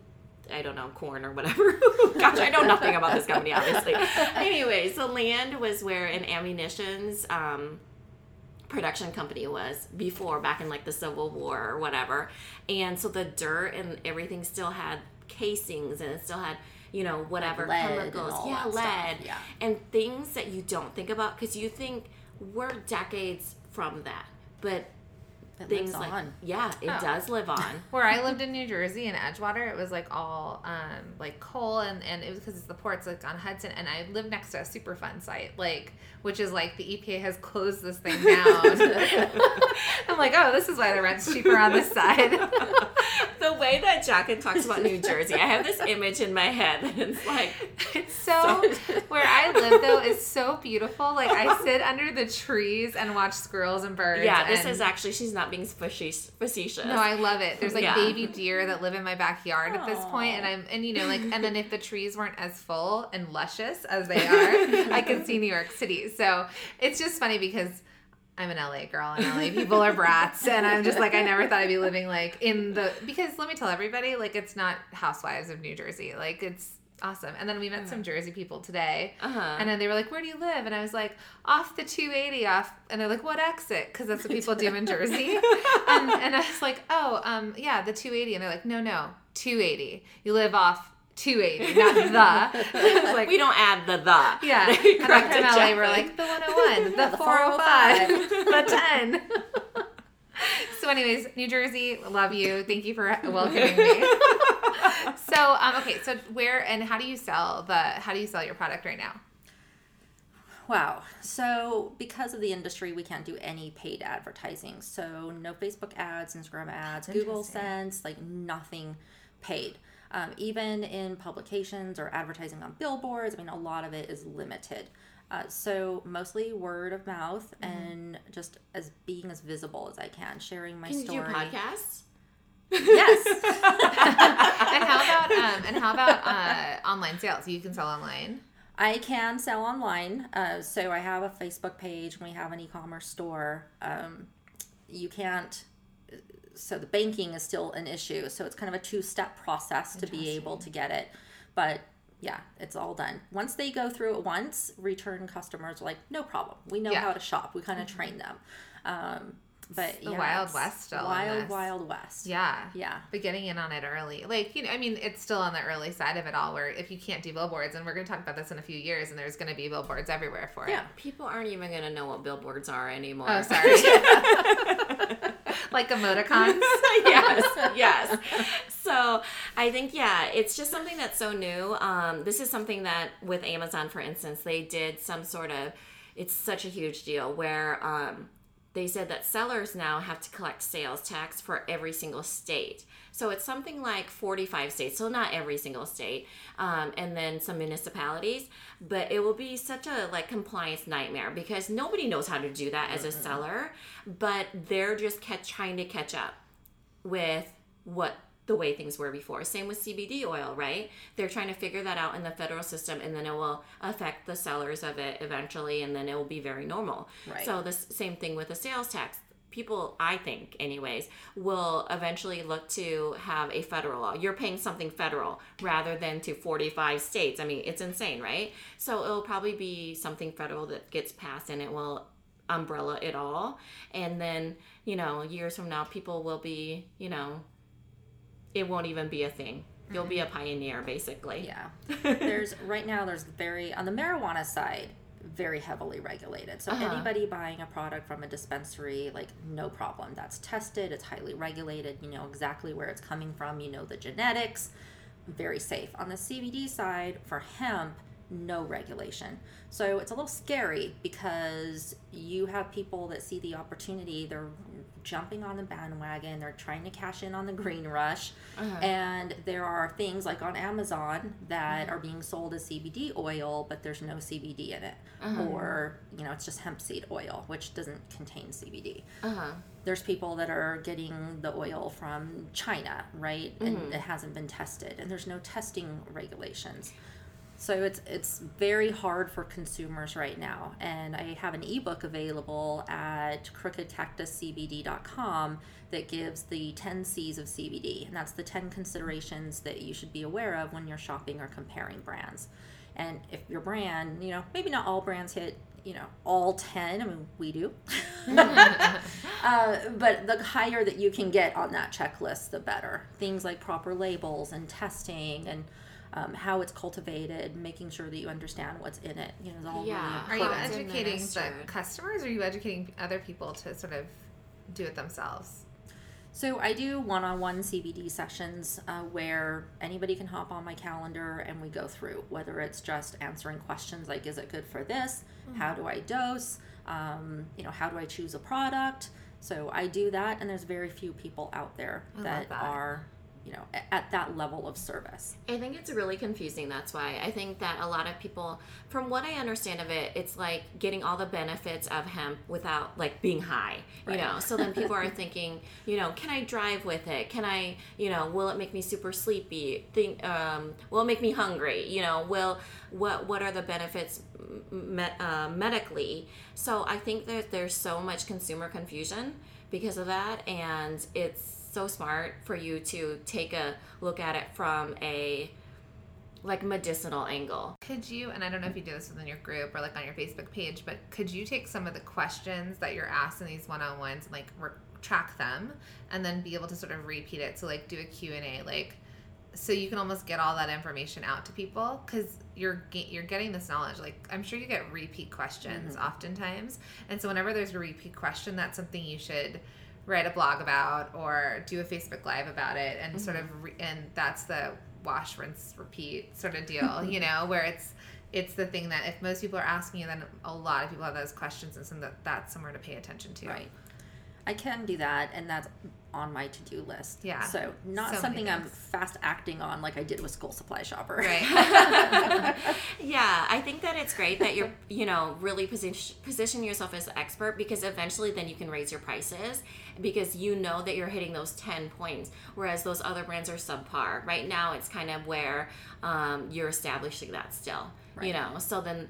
I don't know, corn or whatever. Gosh, I know nothing about this company, obviously. anyway, so land was where an ammunition's um, production company was before, back in like the Civil War or whatever. And so the dirt and everything still had casings and it still had you know whatever Like chemicals. yeah lead. yeah. and things that you don't think about because you think we're decades from that. But It things lives like on. yeah it Oh. does live on Where I lived in New Jersey in Edgewater, it was like all um, like coal, and, and it was because it's the ports like on Hudson, and I lived next to a Superfund site, like which is like the EPA has closed this thing down. I'm like, oh, this is why the rent's cheaper on this side. the way that Jacqueline talks about New Jersey, I have this image in my head. and It's like, It's so where I live though is so beautiful. Like I sit under the trees and watch squirrels and birds. yeah, this and- is actually she's not being facetious. facetious. No, I love it. There's like Yeah. baby deer that live in my backyard at this point, and I'm and you know like and then if the trees weren't as full and luscious as they are, I could see New York City. So it's just funny because I'm an LA girl, and LA people are brats, and I'm just like I never thought I'd be living like in the because let me tell everybody like it's not Housewives of New Jersey, like it's awesome. And then we met some Jersey people today, Uh-huh. and then they were like, "Where do you live?" And I was like, "Off the 280 off." And they're like, "What exit?" Because that's what people do in Jersey. and, and I was like, "Oh, um, yeah, the 280." And they're like, "No, no, 280. You live off 280, not the." Like, we don't add the the. yeah. And back in LA, we're like the 101, the, The 405, the 10. so, anyways, New Jersey, love you. Thank you for welcoming me. so, um, okay, so where and how do you sell the how do you sell your product right now? Wow. So, because of the industry, we can't do any paid advertising. So, no Facebook ads, Instagram ads, Google. Sense, like nothing paid. Um, even in publications or advertising on billboards, I mean, a lot of it is limited. Uh, so, mostly word of mouth Mm-hmm. and just as being as visible as I can, sharing my Can you do story. podcasts? Yes. and how about um and how about uh online sales? You can sell online. I can sell online. Uh, so I have a Facebook page. We have an e-commerce store. Um, you can't. So the banking is still an issue. So it's kind of a two-step process to be able to get it. But yeah, it's all done. Once they go through it once, return customers are like, no problem. We know Yeah. how to shop. We kind of train them. Um, but the yeah, Wild West still Wild. Wild West. Yeah. Yeah. But getting in on it early. Like, you know, I mean, it's still on the early side of it all where if you can't do billboards, and we're going to talk about this in a few years, and there's going to be billboards everywhere for it. Yeah. People aren't even gonna know what billboards are anymore. Oh, sorry. like emoticons. yes, yes. So I think yeah, it's just something that's so new. Um, this is something that with Amazon, for instance, they did some sort of. It's such a huge deal where um, they said that sellers now have to collect sales tax for every single state. So it's something like 45 states, so not every single state, um, and then some municipalities. But it will be such a like compliance nightmare because nobody knows how to do that as a seller, but they're just catch, trying to catch up with what the way things were before. Same with CBD oil, right? They're trying to figure that out in the federal system and then it will affect the sellers of it eventually and then it will be very normal. Right. So the same thing with the sales tax. People, I think, anyways, will eventually look to have a federal law. You're paying something federal rather than to 45 states. I mean, it's insane, right? So it'll probably be something federal that gets passed and it will umbrella it all. And then, you know, years from now, people will be, you know, it won't even be a thing. You'll be a pioneer, basically. Yeah. there's right now there's very on the marijuana side very heavily regulated. So Uh-huh. anybody buying a product from a dispensary like no problem. That's tested, it's highly regulated, you know exactly where it's coming from, you know the genetics, very safe. On the CBD side for hemp no regulation. So it's a little scary because you have people that see the opportunity, they're jumping on the bandwagon, they're trying to cash in on the green rush. Uh-huh. And there are things like on Amazon that mm-hmm. are being sold as CBD oil, but there's no CBD in it. Uh-huh. Or, you know, it's just hemp seed oil, which doesn't contain CBD Uh huh. there's people that are getting the oil from China, right? And mm-hmm. it hasn't been tested, and there's no testing regulations. So it's it's very hard for consumers right now, and I have an ebook available at crookedcactuscbd.com that gives the 10 C's of CBD, and that's the 10 considerations that you should be aware of when you're shopping or comparing brands. And if your brand, you know, maybe not all brands hit, you know, all 10, I mean, we do. uh, but the higher that you can get on that checklist, the better. Things like proper labels and testing and um, how it's cultivated, making sure that you understand what's in it. You know, is all Yeah. really Are you educating the customers or are you educating other people to sort of do it themselves? So I do one-on-one CBD sessions uh, where anybody can hop on my calendar and we go through whether it's just answering questions like is it good for this, how do I dose, um, you know how do I choose a product. So I do that, and there's very few people out there that, that. are you know at that level of service. I think it's really confusing. That's why I think that a lot of people, from what I understand of it, it's like getting all the benefits of hemp without like being high, you Right. know. So then people are thinking, you know, can I drive with it? Can I, you know, will it make me super sleepy? Think, um, will it make me hungry? You know, will what what are the benefits me- uh, medically? So I think that there's so much consumer confusion because of that, and it's so smart for you to take a look at it from a like medicinal angle. Could you, and I don't know if you do this within your group or like on your Facebook page, but could you take some of the questions that you're asked in these one-on-ones and like re- track them and then be able to sort of repeat it? So like do a Q&A, like, so you can almost get all that information out to people because you're ge- you're getting this knowledge. Like I'm sure you get repeat questions mm-hmm. oftentimes, and so whenever there's a repeat question, that's something you should write a blog about or do a Facebook live about it, and sort of mm-hmm. re- and that's the wash, rinse, repeat sort of deal, you know, where it's it's the thing that if most people are asking you, then a lot of people have those questions, and so that that's somewhere to pay attention to. Right. I can do that, and that's on my to-do list. Yeah. So not So something I'm fast acting on like I did with School Supply Shopper. Right. Yeah, I think that it's great that you're, you know, really position position yourself as an expert because eventually then you can raise your prices because you know that you're hitting those 10 points whereas those other brands are subpar. Right now it's kind of where um, you're establishing that still, Right. you know. So then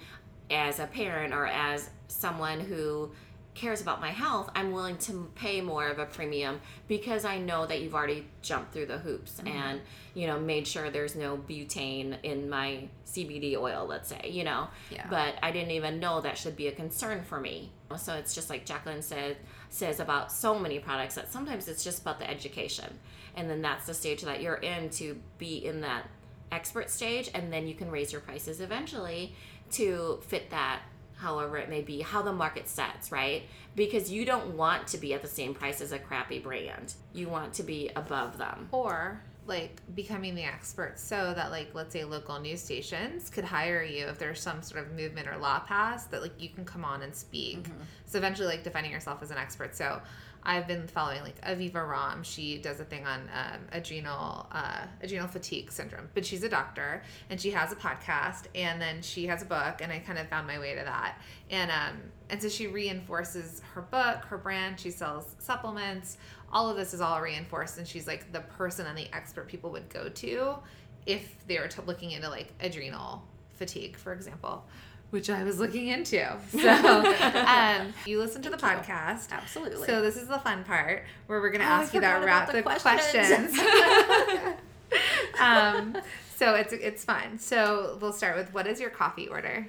as a parent or as someone who cares about my health, I'm willing to pay more of a premium because I know that you've already jumped through the hoops mm-hmm. and you know made sure there's no butane in my CBD oil, let's say, you know. Yeah. But I didn't even know that should be a concern for me. So it's just like Jacqueline said says about so many products that sometimes it's just about the education. And then that's the stage that you're in to be in that expert stage and then you can raise your prices eventually to fit that however it may be how the market sets right? Because you don't want to be at the same price as a crappy brand. You want to be above them. Or like becoming the expert so that like let's say local news stations could hire you if there's some sort of movement or law passed that like you can come on and speak. Mm-hmm. So eventually like defining yourself as an expert. So i've been following like Aviva Romm. She does a thing on um, adrenal uh, adrenal fatigue syndrome but she's a doctor and she has a podcast and then she has a book and i kind of found my way to that. And um and so she reinforces her book her brand. She sells supplements. All of this is all reinforced and she's like the person and the expert people would go to if they were looking into like adrenal fatigue for example which i was looking into. So um, you listen to the podcast. Absolutely. so this is the fun part where we're going to Oh, ask you that rapid the questions, questions. um, so it's it's fun. So we'll start with what is your coffee order?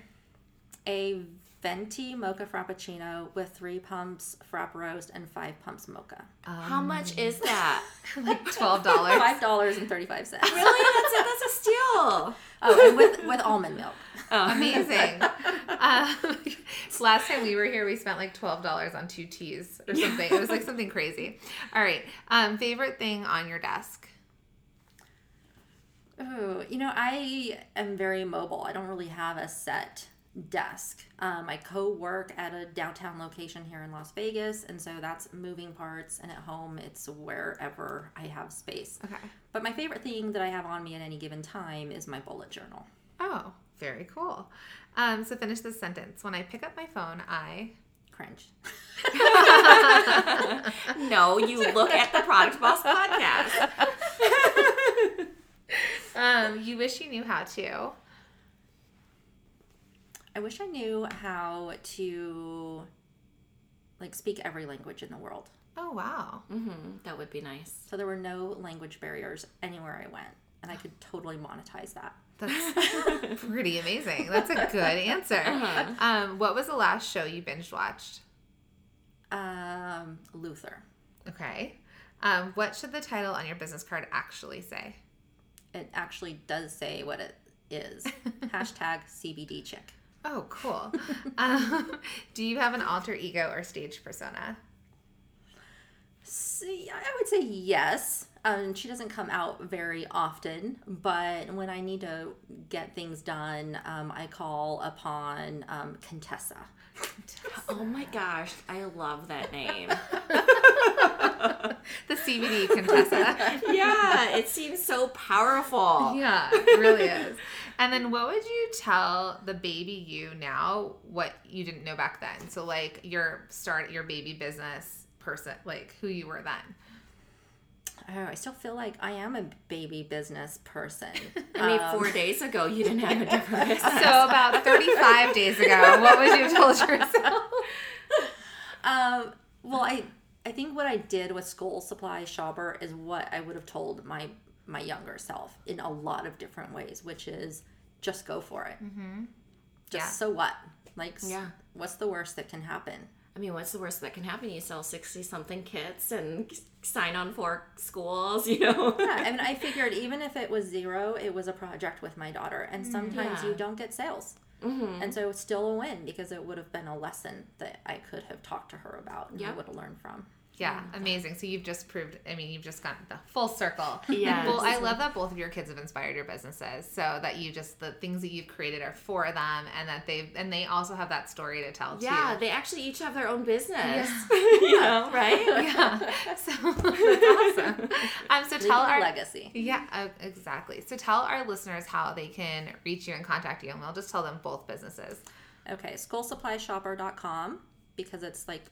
A venti mocha frappuccino with three pumps frap roast and five pumps mocha. how much is that like $12 Five dollars and thirty-five cents. really that's a, that's a steal Oh, and with with almond milk. Amazing. um, last time we were here, we spent like twelve dollars on two teas or something. It was like something crazy. All right. Um, favorite thing on your desk? Oh, you know, I am very mobile. I don't really have a set desk. Um, I co-work at a downtown location here in Las Vegas, and so that's moving parts. And at home, it's wherever I have space. Okay. But my favorite thing that I have on me at any given time is my bullet journal. Oh, very cool. Um, so finish this sentence. When I pick up my phone, I. Cringe. no you look at the product boss podcast Um, you wish you knew how to. I wish I knew how to like speak every language in the world. Oh wow. Mm-hmm. That would be nice. So there were no language barriers anywhere I went, and I could totally monetize that. That's pretty amazing. That's a good answer. Uh-huh. Um, what was the last show you binge watched? Um, Luther. Okay. Um, what should the title on your business card actually say? It actually does say what it is. Hashtag CBD chick. Oh, cool. um, do you have an alter ego or stage persona? I would say yes. Um, she doesn't come out very often, but when I need to get things done, um, I call upon um, Contessa. Oh my gosh, I love that name. The CBD Contessa. yeah, it seems so powerful. yeah, it really is. And then what would you tell the baby you now what you didn't know back then? So like your start your baby business person, like who you were then. Oh, I still feel like I am a baby business person. I mean, Um, four days ago, you didn't have a different business. So about 35 days ago, what would you have told yourself? Um, well, I I think what I did with School Supply Shopper is what I would have told my my younger self in a lot of different ways, which is just go for it. Mm-hmm. Just Yeah. so what? Like, Yeah. what's the worst that can happen? I mean, what's the worst that can happen? You sell 60 something kits and sign on for schools, you know? Yeah, I mean, I figured even if it was zero, it was a project with my daughter, and sometimes Yeah. you don't get sales. Mm-hmm. And so it's still a win because it would have been a lesson that I could have talked to her about and I would have learned from. Yeah, amazing. So you've just proved, I mean, you've just gotten the full circle. Yeah. Well, I love that both of your kids have inspired your businesses. So that you just, the things that you've created are for them and that they've, and they also have that story to tell too. Yeah, too. they actually each have their own business. Yeah. you know, right? Yeah. So that's awesome. Um, so tell our, legacy. Yeah, uh, exactly. So tell our listeners how they can reach you and contact you, and we'll just tell them both businesses. Okay, schoolsupplyshopper.com because it's like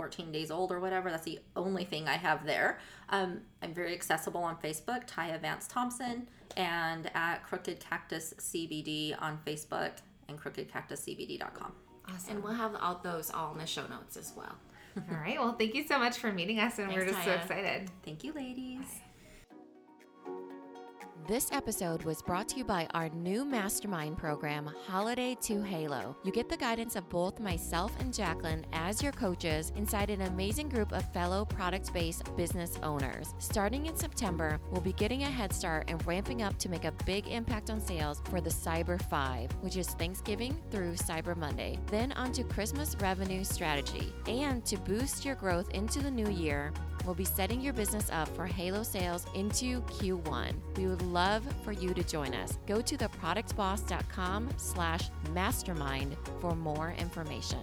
14 days old or whatever. That's the only thing I have there. Um, I'm very accessible on Facebook, Taiya Vance Thompson, and at Crooked Cactus CBD on Facebook and crookedcactuscbd.com. Awesome. And we'll have all those all in the show notes as well. All right. Well, thank you so much for meeting us, and we're Thanks, just so excited. Thank you, ladies. This episode was brought to you by our new mastermind program, Holiday to Halo. You get the guidance of both myself and Jacqueline as your coaches inside an amazing group of fellow product based business owners. Starting in September, we'll be getting a head start and ramping up to make a big impact on sales for the Cyber 5, which is Thanksgiving through Cyber Monday. Then on to Christmas revenue strategy. And to boost your growth into the new year, We'll be setting your business up for Halo sales into Q1. We would love for you to join us. Go to theproductboss.com slash mastermind for more information.